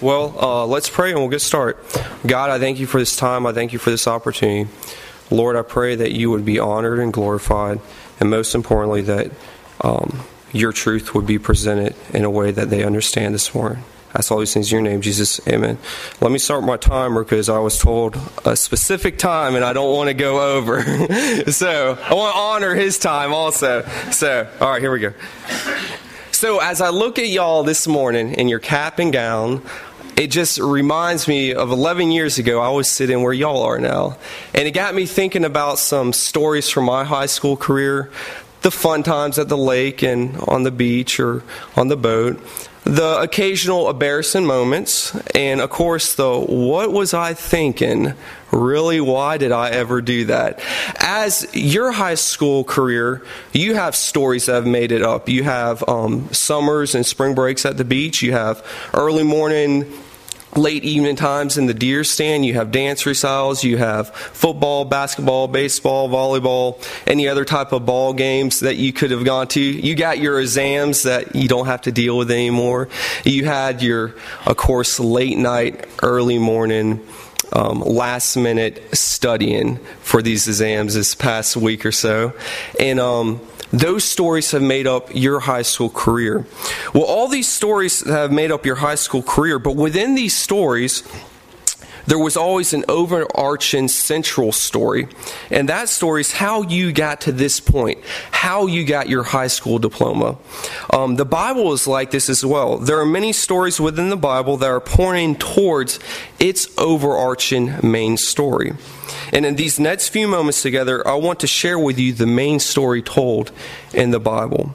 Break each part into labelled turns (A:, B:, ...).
A: Well, uh, let's pray and we'll get started. God, I thank you for this time. I thank you for this opportunity. Lord, I pray that you would be honored and glorified, and most importantly, that um, your truth would be presented in a way that they understand this morning. That's all these things in your name, Jesus. Amen. Let me start my timer because I was told a specific time and I don't want to go over. so I want to honor his time also. So, all right, here we go. So, as I look at y'all this morning in your cap and gown, it just reminds me of 11 years ago, I was sitting where y'all are now. And it got me thinking about some stories from my high school career, the fun times at the lake and on the beach or on the boat, the occasional embarrassing moments, and of course, the what was I thinking? Really, why did I ever do that? As your high school career, you have stories that have made it up. You have um, summers and spring breaks at the beach. You have early morning late evening times in the deer stand. You have dance recitals. You have football, basketball, baseball, volleyball, any other type of ball games that you could have gone to. You got your exams that you don't have to deal with anymore. You had your, of course, late night, early morning. Um, last minute studying for these exams this past week or so. And um, those stories have made up your high school career. Well, all these stories have made up your high school career, but within these stories, there was always an overarching central story. And that story is how you got to this point, how you got your high school diploma. Um, the Bible is like this as well. There are many stories within the Bible that are pointing towards its overarching main story. And in these next few moments together, I want to share with you the main story told in the Bible.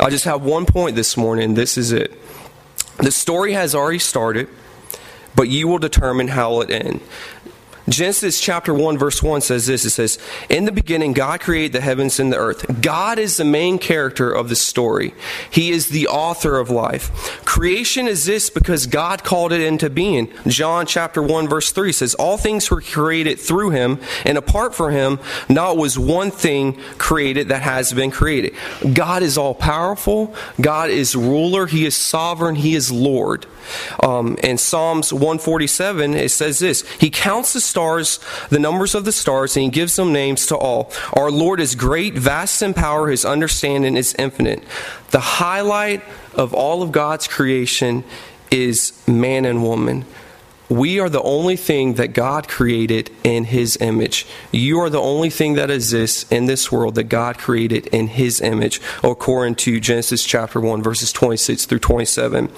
A: I just have one point this morning. This is it. The story has already started, but you will determine how it ends. Genesis chapter 1, verse 1 says this It says, In the beginning, God created the heavens and the earth. God is the main character of the story, He is the author of life. Creation exists because God called it into being. John chapter 1, verse 3 says, All things were created through Him, and apart from Him, not was one thing created that has been created. God is all powerful, God is ruler, He is sovereign, He is Lord. Um, in Psalms 147, it says this He counts the stars, the numbers of the stars, and He gives them names to all. Our Lord is great, vast in power, His understanding is infinite. The highlight of all of God's creation is man and woman. We are the only thing that God created in His image. You are the only thing that exists in this world that God created in His image, according to Genesis chapter 1, verses 26 through 27.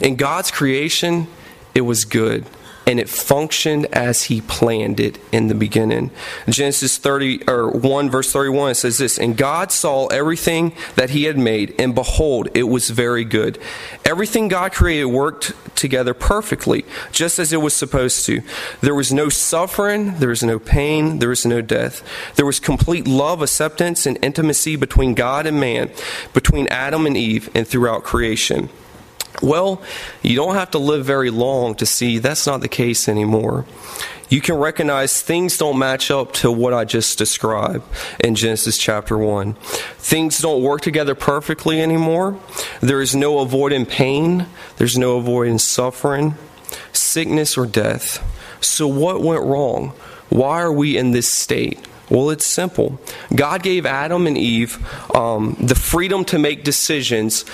A: In God's creation, it was good and it functioned as he planned it in the beginning. Genesis 30 or 1 verse 31 says this, and God saw everything that he had made and behold it was very good. Everything God created worked together perfectly, just as it was supposed to. There was no suffering, there was no pain, there was no death. There was complete love, acceptance and intimacy between God and man, between Adam and Eve and throughout creation. Well, you don't have to live very long to see that's not the case anymore. You can recognize things don't match up to what I just described in Genesis chapter 1. Things don't work together perfectly anymore. There is no avoiding pain, there's no avoiding suffering, sickness, or death. So, what went wrong? Why are we in this state? Well, it's simple. God gave Adam and Eve um, the freedom to make decisions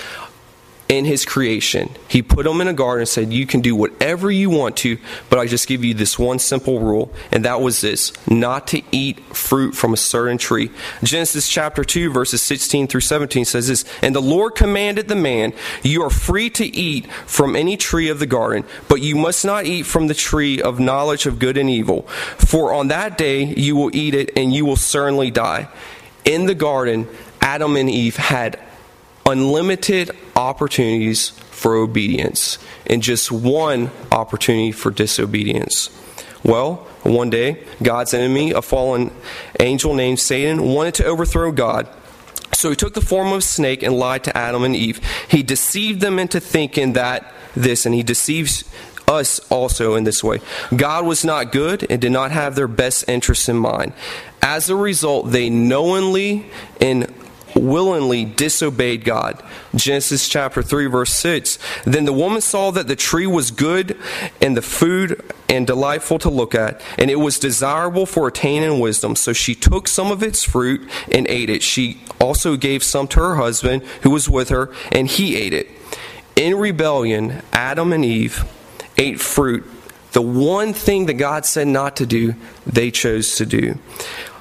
A: in his creation. He put them in a garden and said, You can do whatever you want to, but I just give you this one simple rule, and that was this not to eat fruit from a certain tree. Genesis chapter 2, verses 16 through 17 says this And the Lord commanded the man, You are free to eat from any tree of the garden, but you must not eat from the tree of knowledge of good and evil, for on that day you will eat it, and you will certainly die. In the garden, Adam and Eve had unlimited opportunities for obedience and just one opportunity for disobedience. Well, one day, God's enemy, a fallen angel named Satan, wanted to overthrow God. So he took the form of a snake and lied to Adam and Eve. He deceived them into thinking that this, and he deceives us also in this way. God was not good and did not have their best interests in mind. As a result, they knowingly and willingly disobeyed God. Genesis chapter 3 verse 6. Then the woman saw that the tree was good and the food and delightful to look at, and it was desirable for attaining wisdom. So she took some of its fruit and ate it. She also gave some to her husband who was with her, and he ate it. In rebellion, Adam and Eve ate fruit. The one thing that God said not to do, they chose to do.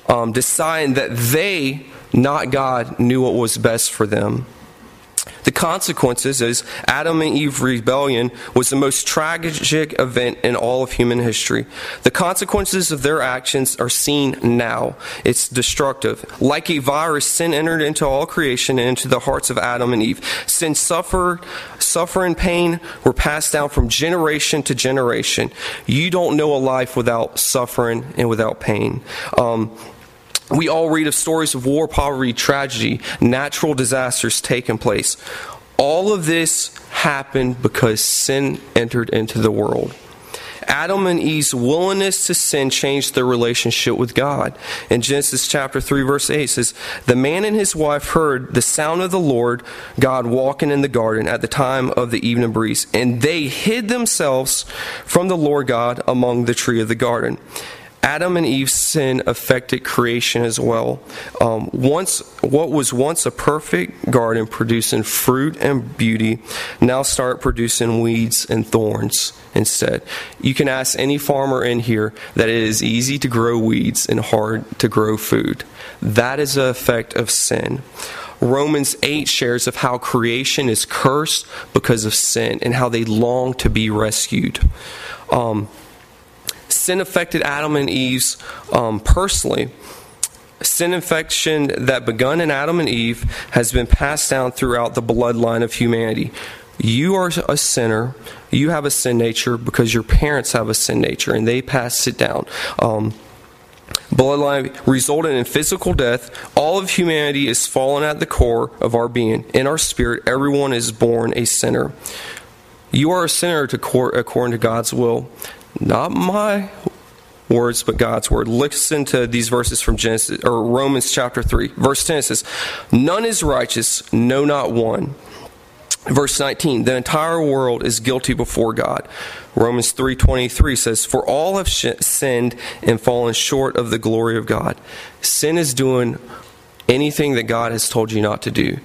A: Um, deciding that they, not God, knew what was best for them. The consequences is Adam and Eve rebellion was the most tragic event in all of human history. The consequences of their actions are seen now. It's destructive. Like a virus, sin entered into all creation and into the hearts of Adam and Eve. Sin suffer and pain were passed down from generation to generation. You don't know a life without suffering and without pain. Um, we all read of stories of war, poverty, tragedy, natural disasters taking place. All of this happened because sin entered into the world. Adam and Eve's willingness to sin changed their relationship with God. In Genesis chapter 3 verse 8 says, "The man and his wife heard the sound of the Lord God walking in the garden at the time of the evening breeze, and they hid themselves from the Lord God among the tree of the garden." Adam and Eve's sin affected creation as well. Um, once, what was once a perfect garden producing fruit and beauty, now start producing weeds and thorns instead. You can ask any farmer in here that it is easy to grow weeds and hard to grow food. That is the effect of sin. Romans 8 shares of how creation is cursed because of sin and how they long to be rescued. Um, sin affected Adam and Eve's um, personally. Sin infection that begun in Adam and Eve has been passed down throughout the bloodline of humanity. You are a sinner. You have a sin nature because your parents have a sin nature, and they pass it down. Um, bloodline resulted in physical death. All of humanity is fallen at the core of our being. In our spirit, everyone is born a sinner. You are a sinner to court, according to God's will. Not my words, but God's word. Listen to these verses from Genesis or Romans chapter 3. Verse 10 says, None is righteous, no not one. Verse 19, the entire world is guilty before God. Romans 3:23 says, "For all have sinned and fallen short of the glory of God." Sin is doing anything that God has told you not to do.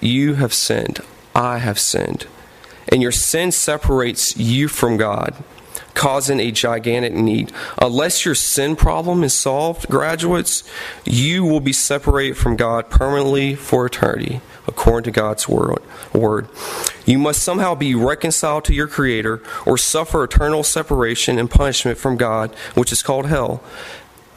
A: You have sinned. I have sinned. And your sin separates you from God causing a gigantic need. Unless your sin problem is solved, graduates, you will be separated from God permanently for eternity, according to God's word. You must somehow be reconciled to your Creator or suffer eternal separation and punishment from God, which is called hell.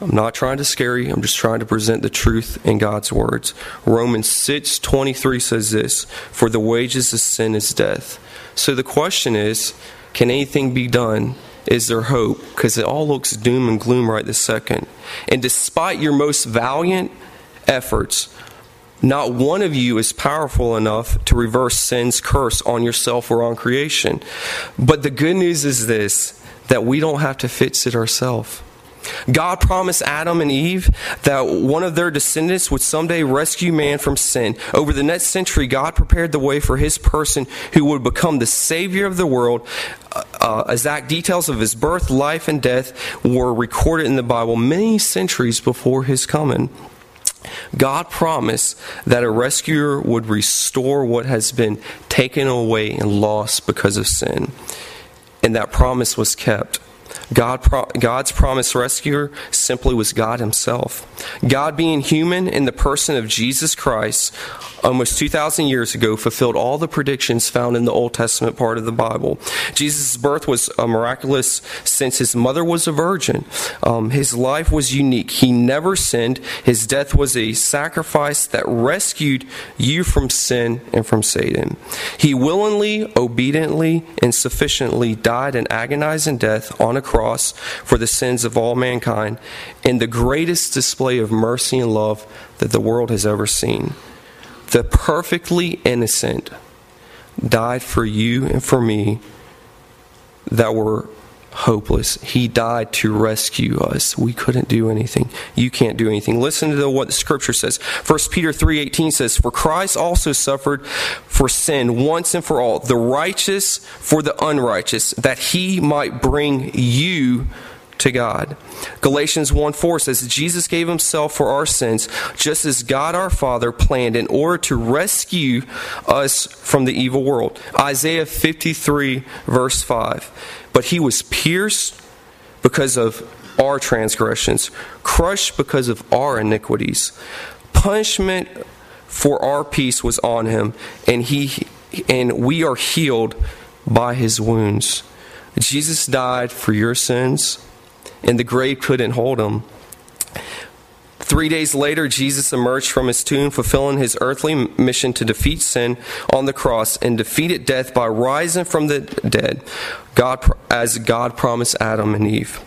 A: I'm not trying to scare you. I'm just trying to present the truth in God's words. Romans 6:23 says this, "For the wages of sin is death." So the question is, can anything be done is there hope because it all looks doom and gloom right this second. And despite your most valiant efforts, not one of you is powerful enough to reverse sin's curse on yourself or on creation. But the good news is this that we don't have to fix it ourselves. God promised Adam and Eve that one of their descendants would someday rescue man from sin. Over the next century, God prepared the way for his person who would become the Savior of the world. Uh, Uh, exact details of his birth, life, and death were recorded in the Bible many centuries before his coming. God promised that a rescuer would restore what has been taken away and lost because of sin. And that promise was kept. God, God's promised rescuer simply was God Himself. God, being human in the person of Jesus Christ, almost 2,000 years ago, fulfilled all the predictions found in the Old Testament part of the Bible. Jesus' birth was miraculous since his mother was a virgin. Um, his life was unique. He never sinned. His death was a sacrifice that rescued you from sin and from Satan. He willingly, obediently, and sufficiently died an agonizing death on a cross for the sins of all mankind in the greatest display of mercy and love that the world has ever seen the perfectly innocent, died for you and for me that were hopeless. He died to rescue us. We couldn't do anything. You can't do anything. Listen to what the scripture says. 1 Peter 3:18 says, "For Christ also suffered for sin once and for all, the righteous for the unrighteous, that he might bring you to God. Galatians 1 4 says, Jesus gave himself for our sins, just as God our Father planned in order to rescue us from the evil world. Isaiah 53, verse 5. But he was pierced because of our transgressions, crushed because of our iniquities. Punishment for our peace was on him, and he and we are healed by his wounds. Jesus died for your sins and the grave couldn't hold him. Three days later, Jesus emerged from his tomb, fulfilling his earthly mission to defeat sin on the cross and defeated death by rising from the dead, God, as God promised Adam and Eve.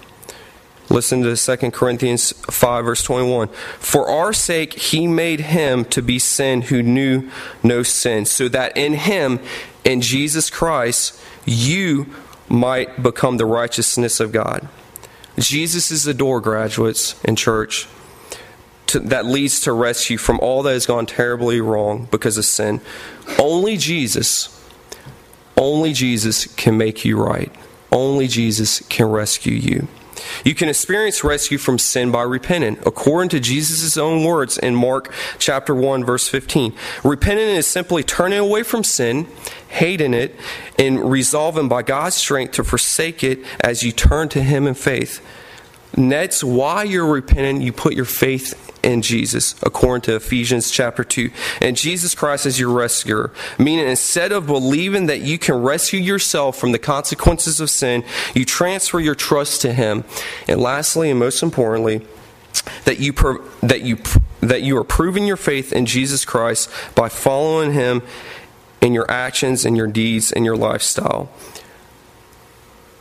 A: Listen to 2 Corinthians 5, verse 21. For our sake, he made him to be sin who knew no sin, so that in him, in Jesus Christ, you might become the righteousness of God. Jesus is the door, graduates in church, to, that leads to rescue from all that has gone terribly wrong because of sin. Only Jesus, only Jesus can make you right. Only Jesus can rescue you. You can experience rescue from sin by repenting, according to Jesus' own words in Mark chapter 1, verse 15. Repenting is simply turning away from sin, hating it, and resolving by God's strength to forsake it as you turn to Him in faith. And that's why you're repenting. You put your faith in Jesus, according to Ephesians chapter 2. And Jesus Christ is your rescuer. Meaning, instead of believing that you can rescue yourself from the consequences of sin, you transfer your trust to Him. And lastly, and most importantly, that you that you that you are proving your faith in Jesus Christ by following Him in your actions and your deeds and your lifestyle.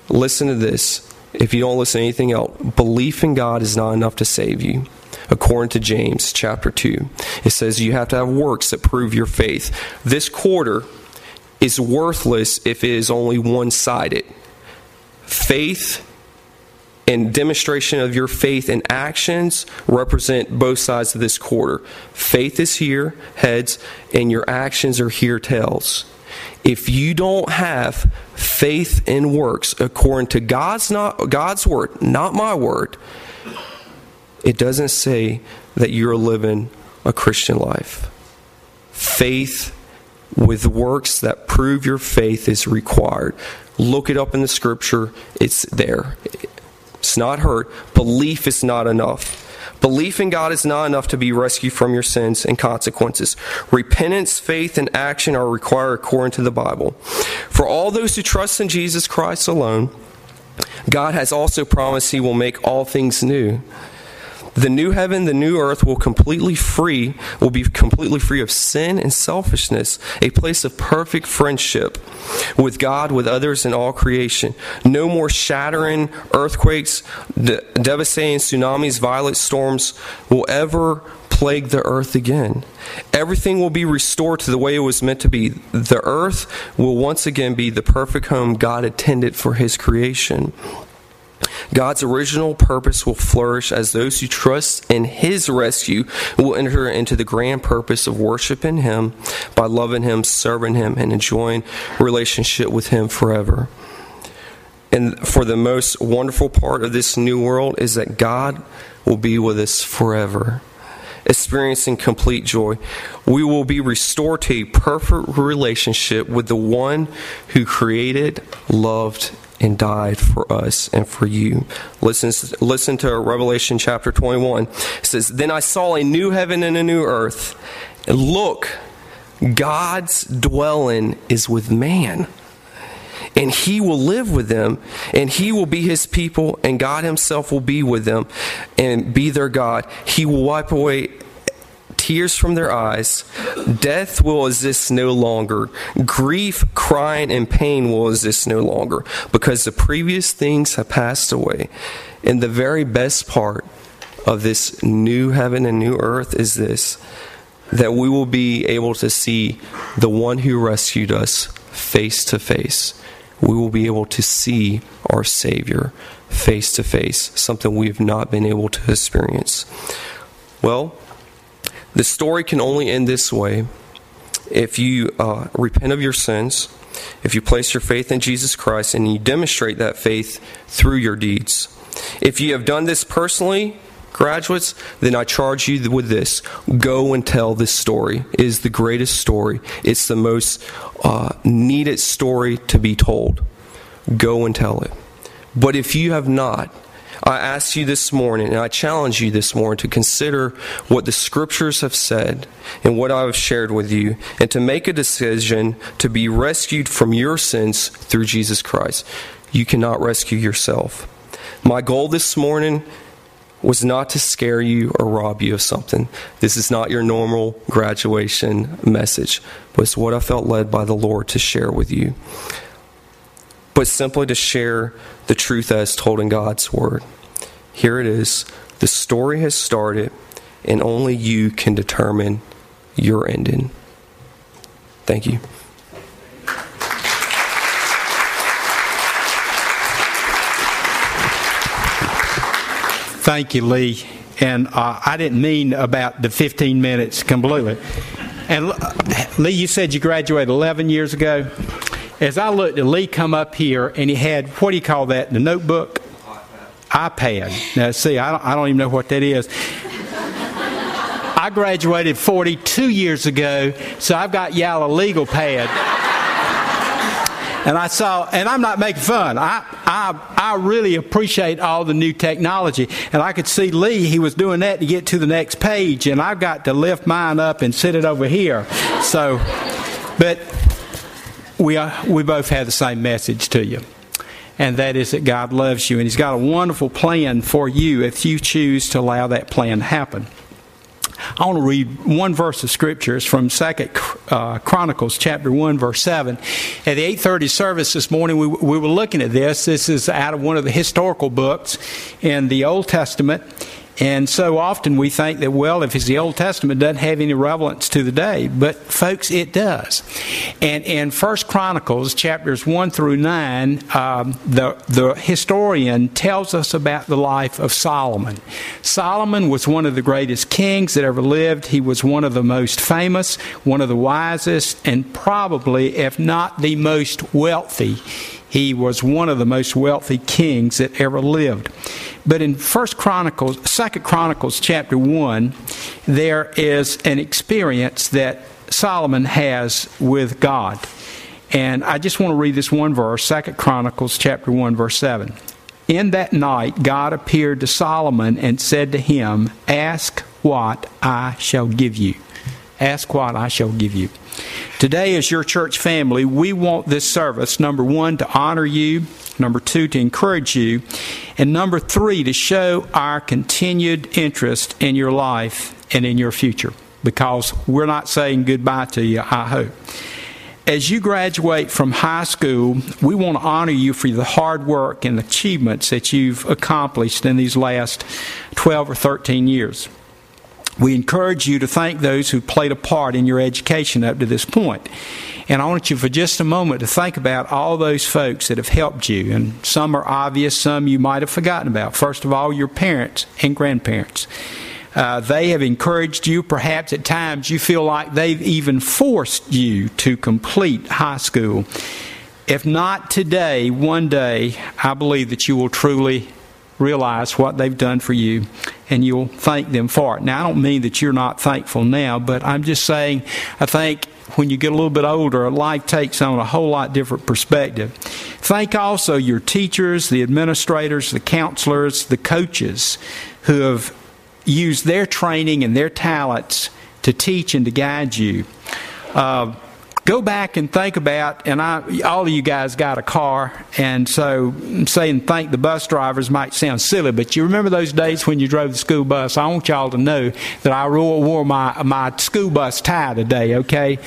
A: Listen to this. If you don't listen to anything else, belief in God is not enough to save you according to James chapter 2. It says you have to have works that prove your faith. This quarter is worthless if it is only one sided. Faith and demonstration of your faith and actions represent both sides of this quarter. Faith is here, heads, and your actions are here, tails. If you don't have faith in works according to God's not God's word, not my word, it doesn't say that you're living a Christian life. Faith with works that prove your faith is required. Look it up in the scripture, it's there. It's not hurt. Belief is not enough. Belief in God is not enough to be rescued from your sins and consequences. Repentance, faith, and action are required according to the Bible. For all those who trust in Jesus Christ alone, God has also promised He will make all things new. The new heaven, the new earth will completely free, will be completely free of sin and selfishness, a place of perfect friendship with God, with others, and all creation. No more shattering earthquakes, de- devastating tsunamis, violent storms will ever plague the earth again. Everything will be restored to the way it was meant to be. The earth will once again be the perfect home God intended for His creation. God's original purpose will flourish as those who trust in His rescue will enter into the grand purpose of worshiping Him by loving Him, serving Him, and enjoying relationship with Him forever. And for the most wonderful part of this new world is that God will be with us forever experiencing complete joy. We will be restored to a perfect relationship with the one who created, loved, and died for us and for you. Listen, listen to Revelation chapter 21. It says, Then I saw a new heaven and a new earth. And look, God's dwelling is with man. And he will live with them, and he will be his people, and God himself will be with them and be their God. He will wipe away tears from their eyes. Death will exist no longer. Grief, crying, and pain will exist no longer because the previous things have passed away. And the very best part of this new heaven and new earth is this that we will be able to see the one who rescued us face to face. we will be able to see our Savior face to face, something we have not been able to experience. Well, the story can only end this way if you uh, repent of your sins, if you place your faith in Jesus Christ, and you demonstrate that faith through your deeds. If you have done this personally, graduates, then I charge you with this. Go and tell this story. It is the greatest story. It's the most uh, needed story to be told. Go and tell it. But if you have not, I ask you this morning, and I challenge you this morning to consider what the scriptures have said and what I have shared with you, and to make a decision to be rescued from your sins through Jesus Christ. You cannot rescue yourself. My goal this morning was not to scare you or rob you of something. This is not your normal graduation message, but it's what I felt led by the Lord to share with you. But simply to share the truth as told in God's Word. Here it is. The story has started, and only you can determine your ending. Thank you.
B: Thank you, Lee. And uh, I didn't mean about the 15 minutes completely. And Lee, you said you graduated 11 years ago. As I looked at Lee come up here, and he had what do you call that? The notebook, iPad. Now, see, I don't, I don't even know what that is. I graduated 42 years ago, so I've got y'all a legal pad. And I saw, and I'm not making fun. I, I, I really appreciate all the new technology. And I could see Lee, he was doing that to get to the next page, and I've got to lift mine up and sit it over here. So, but we, are, we both have the same message to you. And that is that God loves you, and He's got a wonderful plan for you if you choose to allow that plan to happen. I want to read one verse of scripture. It's from Second uh, Chronicles, chapter one, verse seven. At the eight thirty service this morning, we, we were looking at this. This is out of one of the historical books in the Old Testament, and so often we think that, well, if it's the Old Testament, it doesn't have any relevance to the day. But, folks, it does. And in First Chronicles, chapters 1 through 9, um, the, the historian tells us about the life of Solomon. Solomon was one of the greatest kings that ever lived. He was one of the most famous, one of the wisest, and probably, if not the most wealthy he was one of the most wealthy kings that ever lived. But in First Chronicles, Second Chronicles chapter 1, there is an experience that Solomon has with God. And I just want to read this one verse, Second Chronicles chapter 1 verse 7. In that night God appeared to Solomon and said to him, "Ask what I shall give you." Ask what I shall give you. Today, as your church family, we want this service, number one, to honor you, number two, to encourage you, and number three, to show our continued interest in your life and in your future. Because we're not saying goodbye to you, I hope. As you graduate from high school, we want to honor you for the hard work and achievements that you've accomplished in these last 12 or 13 years. We encourage you to thank those who played a part in your education up to this point. And I want you for just a moment to think about all those folks that have helped you. And some are obvious, some you might have forgotten about. First of all, your parents and grandparents. Uh, they have encouraged you. Perhaps at times you feel like they've even forced you to complete high school. If not today, one day, I believe that you will truly realize what they've done for you and you'll thank them for it. Now, I don't mean that you're not thankful now, but I'm just saying I think when you get a little bit older, life takes on a whole lot different perspective. Thank also your teachers, the administrators, the counselors, the coaches who have used their training and their talents to teach and to guide you. Uh, go back and think about, and I, all of you guys got a car, and so saying thank the bus drivers might sound silly, but you remember those days when you drove the school bus? I want y'all to know that I wore my, my school bus tie today, okay?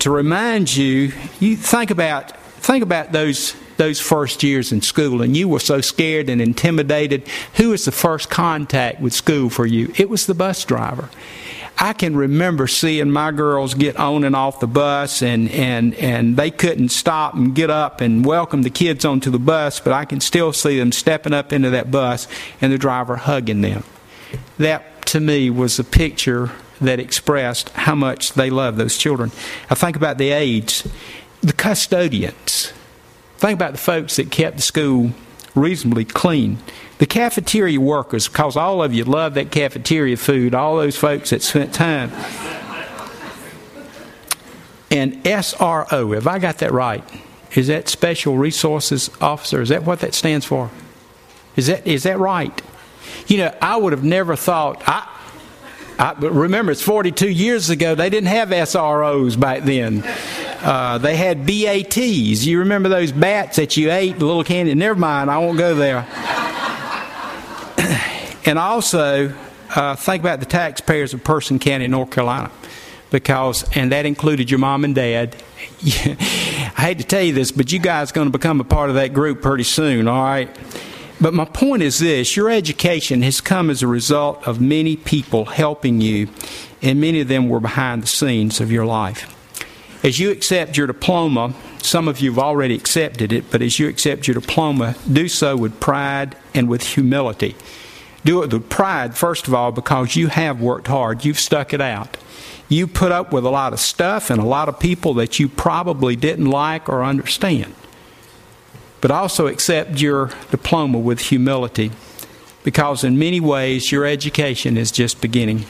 B: To remind you, you think about, think about those those first years in school and you were so scared and intimidated, who was the first contact with school for you? It was the bus driver. I can remember seeing my girls get on and off the bus, and, and, and they couldn't stop and get up and welcome the kids onto the bus, but I can still see them stepping up into that bus and the driver hugging them. That, to me, was a picture that expressed how much they love those children. I think about the aides, the custodians. Think about the folks that kept the school reasonably clean. The cafeteria workers, because all of you love that cafeteria food, all those folks that spent time. And SRO, have I got that right? Is that Special Resources Officer? Is that what that stands for? Is that is that right? You know, I would have never thought. I, I remember it's 42 years ago. They didn't have SROs back then. Uh, they had BATs. You remember those bats that you ate, the little candy? Never mind, I won't go there. And also, uh, think about the taxpayers of Person County, North Carolina, because, and that included your mom and dad. I hate to tell you this, but you guys are going to become a part of that group pretty soon, all right? But my point is this your education has come as a result of many people helping you, and many of them were behind the scenes of your life. As you accept your diploma, some of you have already accepted it, but as you accept your diploma, do so with pride and with humility. Do it with pride, first of all, because you have worked hard. You've stuck it out. You put up with a lot of stuff and a lot of people that you probably didn't like or understand. But also accept your diploma with humility, because in many ways your education is just beginning.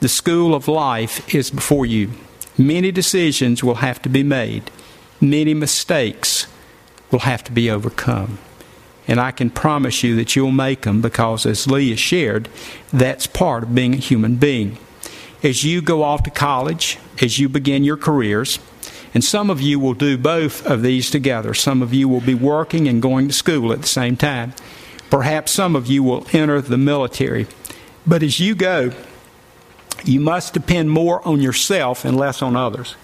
B: The school of life is before you. Many decisions will have to be made, many mistakes will have to be overcome. And I can promise you that you'll make them because, as Lee has shared, that's part of being a human being. As you go off to college, as you begin your careers, and some of you will do both of these together. Some of you will be working and going to school at the same time. Perhaps some of you will enter the military. But as you go, you must depend more on yourself and less on others.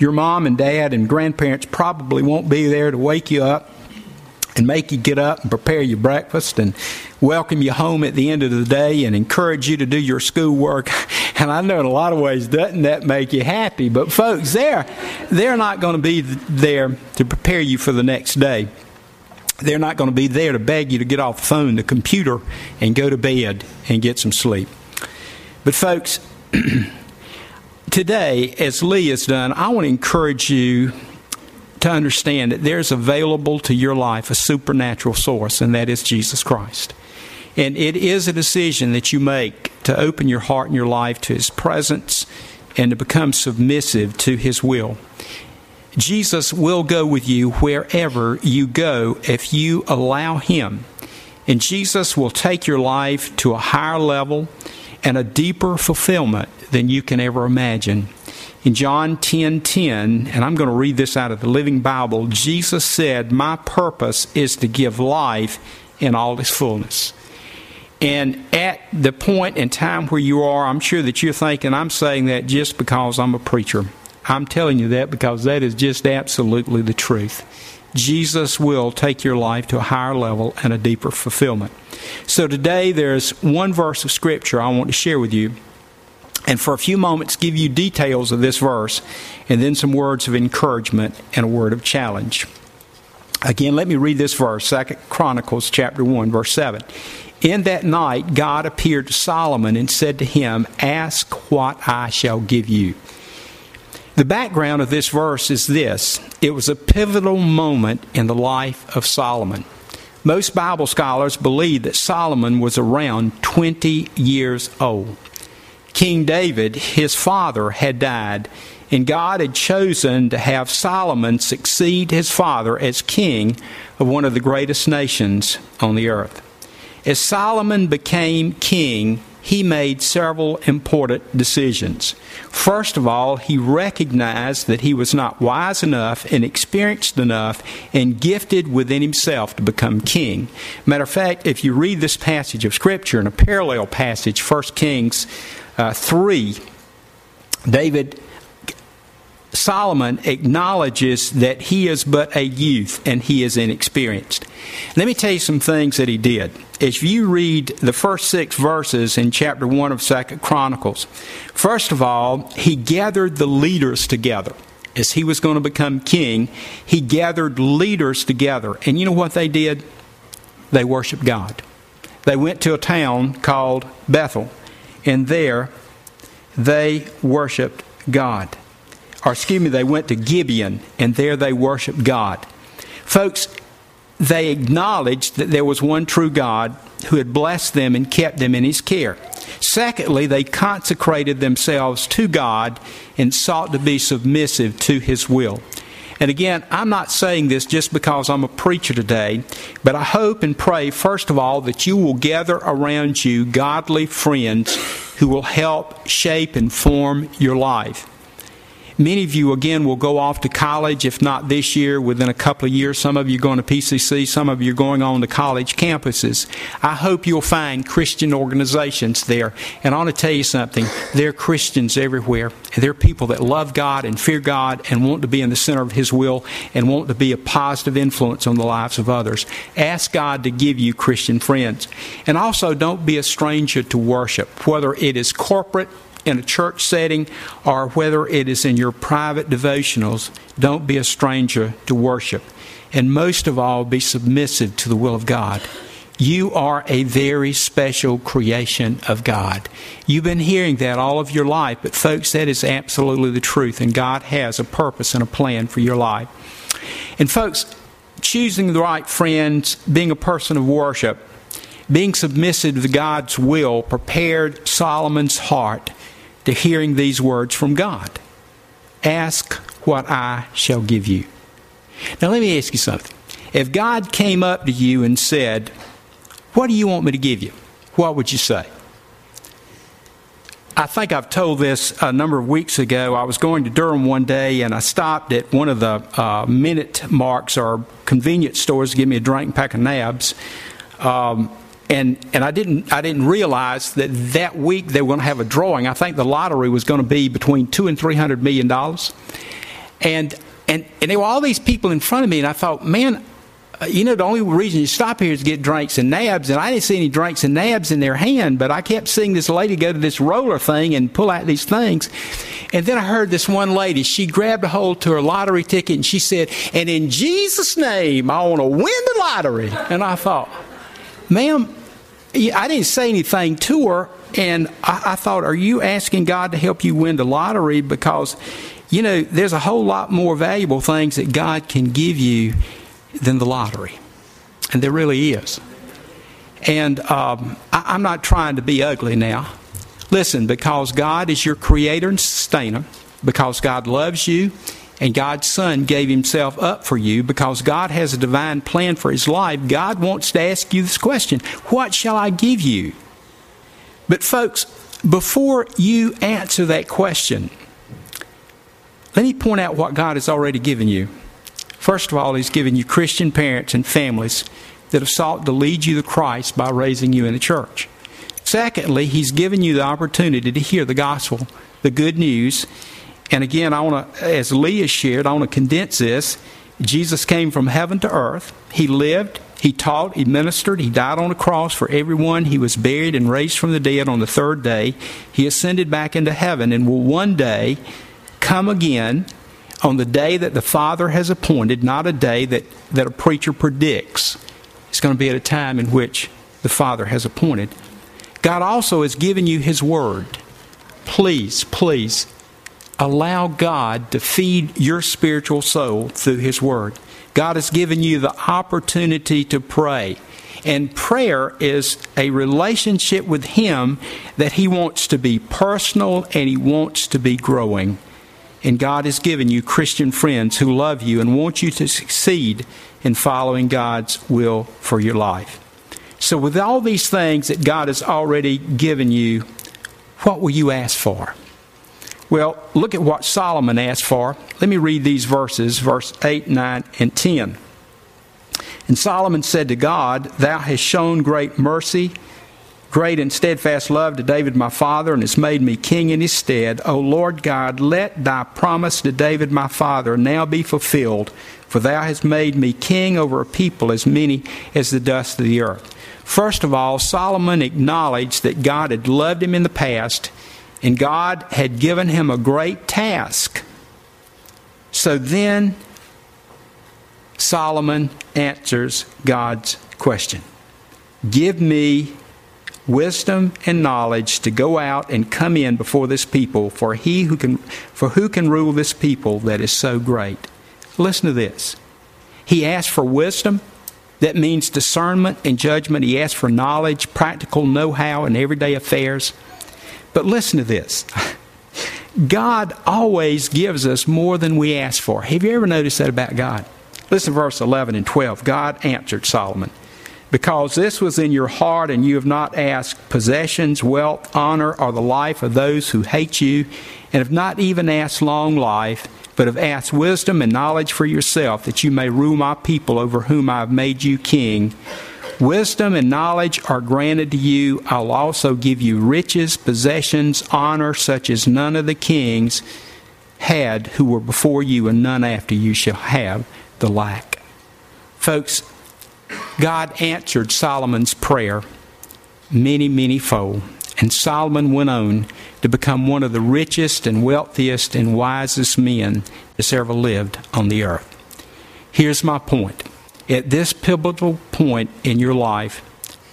B: Your mom and dad and grandparents probably won't be there to wake you up and make you get up and prepare your breakfast and welcome you home at the end of the day and encourage you to do your schoolwork. And I know in a lot of ways doesn't that make you happy, but folks, they're they're not going to be there to prepare you for the next day they're not going to be there to beg you to get off the phone, the computer, and go to bed and get some sleep. But, folks, today, as Lee has done, I want to encourage you to understand that there's available to your life a supernatural source, and that is Jesus Christ. And it is a decision that you make to open your heart and your life to His presence and to become submissive to His will. Jesus will go with you wherever you go if you allow Him. And Jesus will take your life to a higher level and a deeper fulfillment than you can ever imagine. In John 10 10, and I'm going to read this out of the Living Bible, Jesus said, My purpose is to give life in all its fullness. And at the point in time where you are, I'm sure that you're thinking, I'm saying that just because I'm a preacher. I'm telling you that because that is just absolutely the truth. Jesus will take your life to a higher level and a deeper fulfillment. So today there's one verse of Scripture I want to share with you. And for a few moments, give you details of this verse and then some words of encouragement and a word of challenge. Again, let me read this verse, 2 Chronicles chapter 1, verse 7. In that night, God appeared to Solomon and said to him, Ask what I shall give you. The background of this verse is this it was a pivotal moment in the life of Solomon. Most Bible scholars believe that Solomon was around 20 years old. King David, his father, had died, and God had chosen to have Solomon succeed his father as king of one of the greatest nations on the earth. As Solomon became king, he made several important decisions. First of all, he recognized that he was not wise enough and experienced enough and gifted within himself to become king. Matter of fact, if you read this passage of Scripture in a parallel passage, 1 Kings uh, 3, David Solomon acknowledges that he is but a youth and he is inexperienced. Let me tell you some things that he did. If you read the first six verses in chapter 1 of Second Chronicles, first of all, he gathered the leaders together. As he was going to become king, he gathered leaders together. And you know what they did? They worshiped God. They went to a town called Bethel, and there they worshiped God or excuse me, they went to Gibeon, and there they worshiped God. Folks, they acknowledged that there was one true God who had blessed them and kept them in his care. Secondly, they consecrated themselves to God and sought to be submissive to his will. And again, I'm not saying this just because I'm a preacher today, but I hope and pray, first of all, that you will gather around you godly friends who will help shape and form your life. Many of you, again, will go off to college, if not this year, within a couple of years. Some of you are going to PCC, some of you are going on to college campuses. I hope you'll find Christian organizations there. And I want to tell you something there are Christians everywhere. There are people that love God and fear God and want to be in the center of His will and want to be a positive influence on the lives of others. Ask God to give you Christian friends. And also, don't be a stranger to worship, whether it is corporate in a church setting or whether it is in your private devotionals, don't be a stranger to worship. And most of all, be submissive to the will of God. You are a very special creation of God. You've been hearing that all of your life, but folks, that is absolutely the truth, and God has a purpose and a plan for your life. And folks, choosing the right friends, being a person of worship, being submissive to God's will prepared Solomon's heart to hearing these words from God Ask what I shall give you. Now, let me ask you something. If God came up to you and said, What do you want me to give you? What would you say? I think I've told this a number of weeks ago. I was going to Durham one day and I stopped at one of the uh, minute marks or convenience stores to get me a drink and pack of nabs. Um, and and I didn't I didn't realize that that week they were going to have a drawing. I think the lottery was going to be between two and three hundred million dollars, and and and there were all these people in front of me, and I thought, man. Uh, you know, the only reason you stop here is to get drinks and nabs, and I didn't see any drinks and nabs in their hand, but I kept seeing this lady go to this roller thing and pull out these things. And then I heard this one lady, she grabbed a hold to her lottery ticket and she said, And in Jesus' name, I want to win the lottery. And I thought, ma'am, I didn't say anything to her, and I, I, thought, are you asking God to help you win the lottery? Because, you know, there's a whole lot more valuable things that God can give you than the lottery. And there really is. And um, I, I'm not trying to be ugly now. Listen, because God is your creator and sustainer, because God loves you, and God's Son gave Himself up for you because God has a divine plan for His life, God wants to ask you this question What shall I give you? But, folks, before you answer that question, let me point out what God has already given you. First of all, He's given you Christian parents and families that have sought to lead you to Christ by raising you in the church. Secondly, He's given you the opportunity to hear the gospel, the good news, and again, I want to, as Leah shared, I want to condense this. Jesus came from heaven to earth. He lived, he taught, he ministered, he died on a cross for everyone. He was buried and raised from the dead on the third day. He ascended back into heaven and will one day come again on the day that the Father has appointed, not a day that, that a preacher predicts. It's going to be at a time in which the Father has appointed. God also has given you His Word. Please, please allow God to feed your spiritual soul through His Word. God has given you the opportunity to pray. And prayer is a relationship with Him that He wants to be personal and He wants to be growing. And God has given you Christian friends who love you and want you to succeed in following God's will for your life. So, with all these things that God has already given you, what will you ask for? Well, look at what Solomon asked for. Let me read these verses, verse 8, 9, and 10. And Solomon said to God, Thou hast shown great mercy great and steadfast love to David my father, and hast made me king in his stead. O Lord God, let thy promise to David my father now be fulfilled, for thou hast made me king over a people as many as the dust of the earth. First of all, Solomon acknowledged that God had loved him in the past, and God had given him a great task. So then, Solomon answers God's question. Give me wisdom and knowledge to go out and come in before this people for he who can for who can rule this people that is so great. Listen to this. He asked for wisdom. That means discernment and judgment. He asked for knowledge practical know-how in everyday affairs but listen to this. God always gives us more than we ask for. Have you ever noticed that about god? Listen to verse 11 and 12 god answered solomon because this was in your heart, and you have not asked possessions, wealth, honor, or the life of those who hate you, and have not even asked long life, but have asked wisdom and knowledge for yourself, that you may rule my people over whom I have made you king. Wisdom and knowledge are granted to you. I'll also give you riches, possessions, honor, such as none of the kings had who were before you, and none after you shall have the like. Folks, God answered Solomon's prayer many, many fold. And Solomon went on to become one of the richest and wealthiest and wisest men that's ever lived on the earth. Here's my point. At this pivotal point in your life,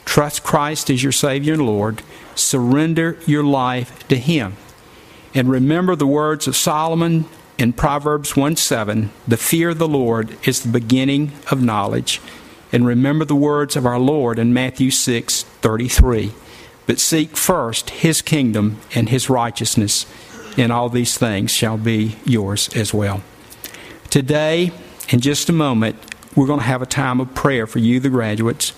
B: trust Christ as your Savior and Lord, surrender your life to Him. And remember the words of Solomon in Proverbs 1 7 The fear of the Lord is the beginning of knowledge and remember the words of our Lord in Matthew 6 33. But seek first his kingdom and his righteousness, and all these things shall be yours as well. Today, in just a moment, we're going to have a time of prayer for you, the graduates.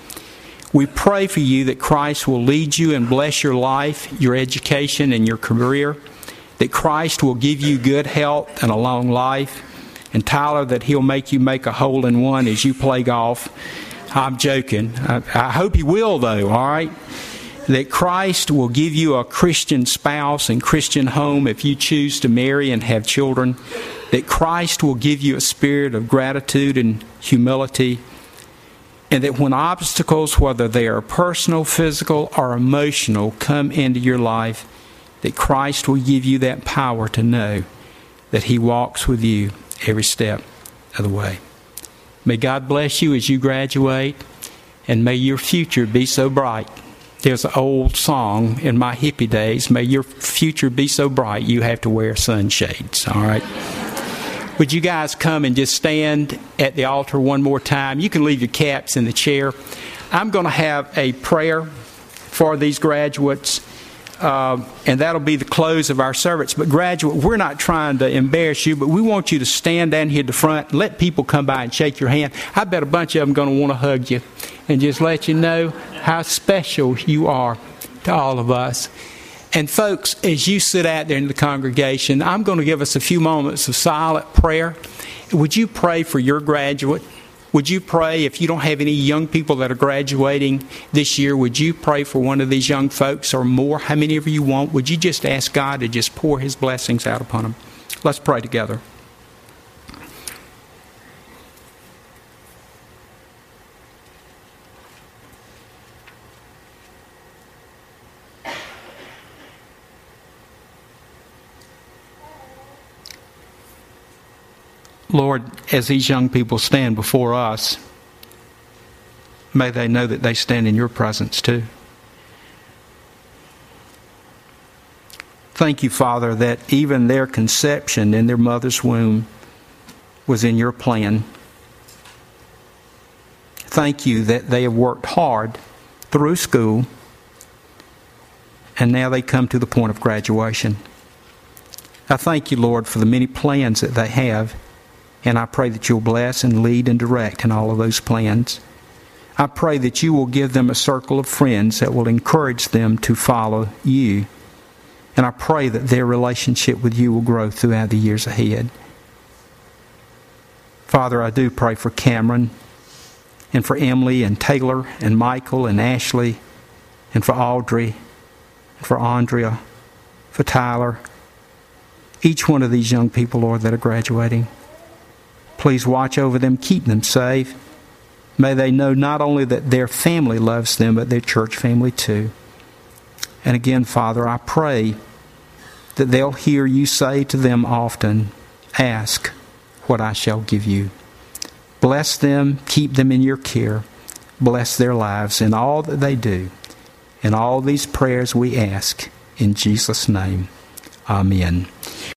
B: We pray for you that Christ will lead you and bless your life, your education, and your career, that Christ will give you good health and a long life and Tyler that he'll make you make a hole in one as you play golf. I'm joking. I, I hope he will, though, all right? That Christ will give you a Christian spouse and Christian home if you choose to marry and have children. That Christ will give you a spirit of gratitude and humility. And that when obstacles, whether they are personal, physical, or emotional, come into your life, that Christ will give you that power to know that He walks with you every step of the way. May God bless you as you graduate, and may your future be so bright. There's an old song in my hippie days May your future be so bright you have to wear sunshades, all right? Would you guys come and just stand at the altar one more time? You can leave your caps in the chair. I'm going to have a prayer for these graduates. Uh, and that'll be the close of our service. But, graduate, we're not trying to embarrass you, but we want you to stand down here at the front, let people come by and shake your hand. I bet a bunch of them going to want to hug you and just let you know how special you are to all of us. And, folks, as you sit out there in the congregation, I'm going to give us a few moments of silent prayer. Would you pray for your graduate? Would you pray if you don't have any young people that are graduating this year? Would you pray for one of these young folks or more? How many of you want? Would you just ask God to just pour His blessings out upon them? Let's pray together. Lord, as these young people stand before us, may they know that they stand in your presence too. Thank you, Father, that even their conception in their mother's womb was in your plan. Thank you that they have worked hard through school and now they come to the point of graduation. I thank you, Lord, for the many plans that they have and I pray that you'll bless and lead and direct in all of those plans. I pray that you will give them a circle of friends that will encourage them to follow you. And I pray that their relationship with you will grow throughout the years ahead. Father, I do pray for Cameron and for Emily and Taylor and Michael and Ashley and for Audrey, and for Andrea, for Tyler, each one of these young people, Lord, that are graduating. Please watch over them, keep them safe. May they know not only that their family loves them, but their church family too. And again, Father, I pray that they'll hear you say to them often, Ask what I shall give you. Bless them, keep them in your care, bless their lives in all that they do. In all these prayers we ask in Jesus' name. Amen.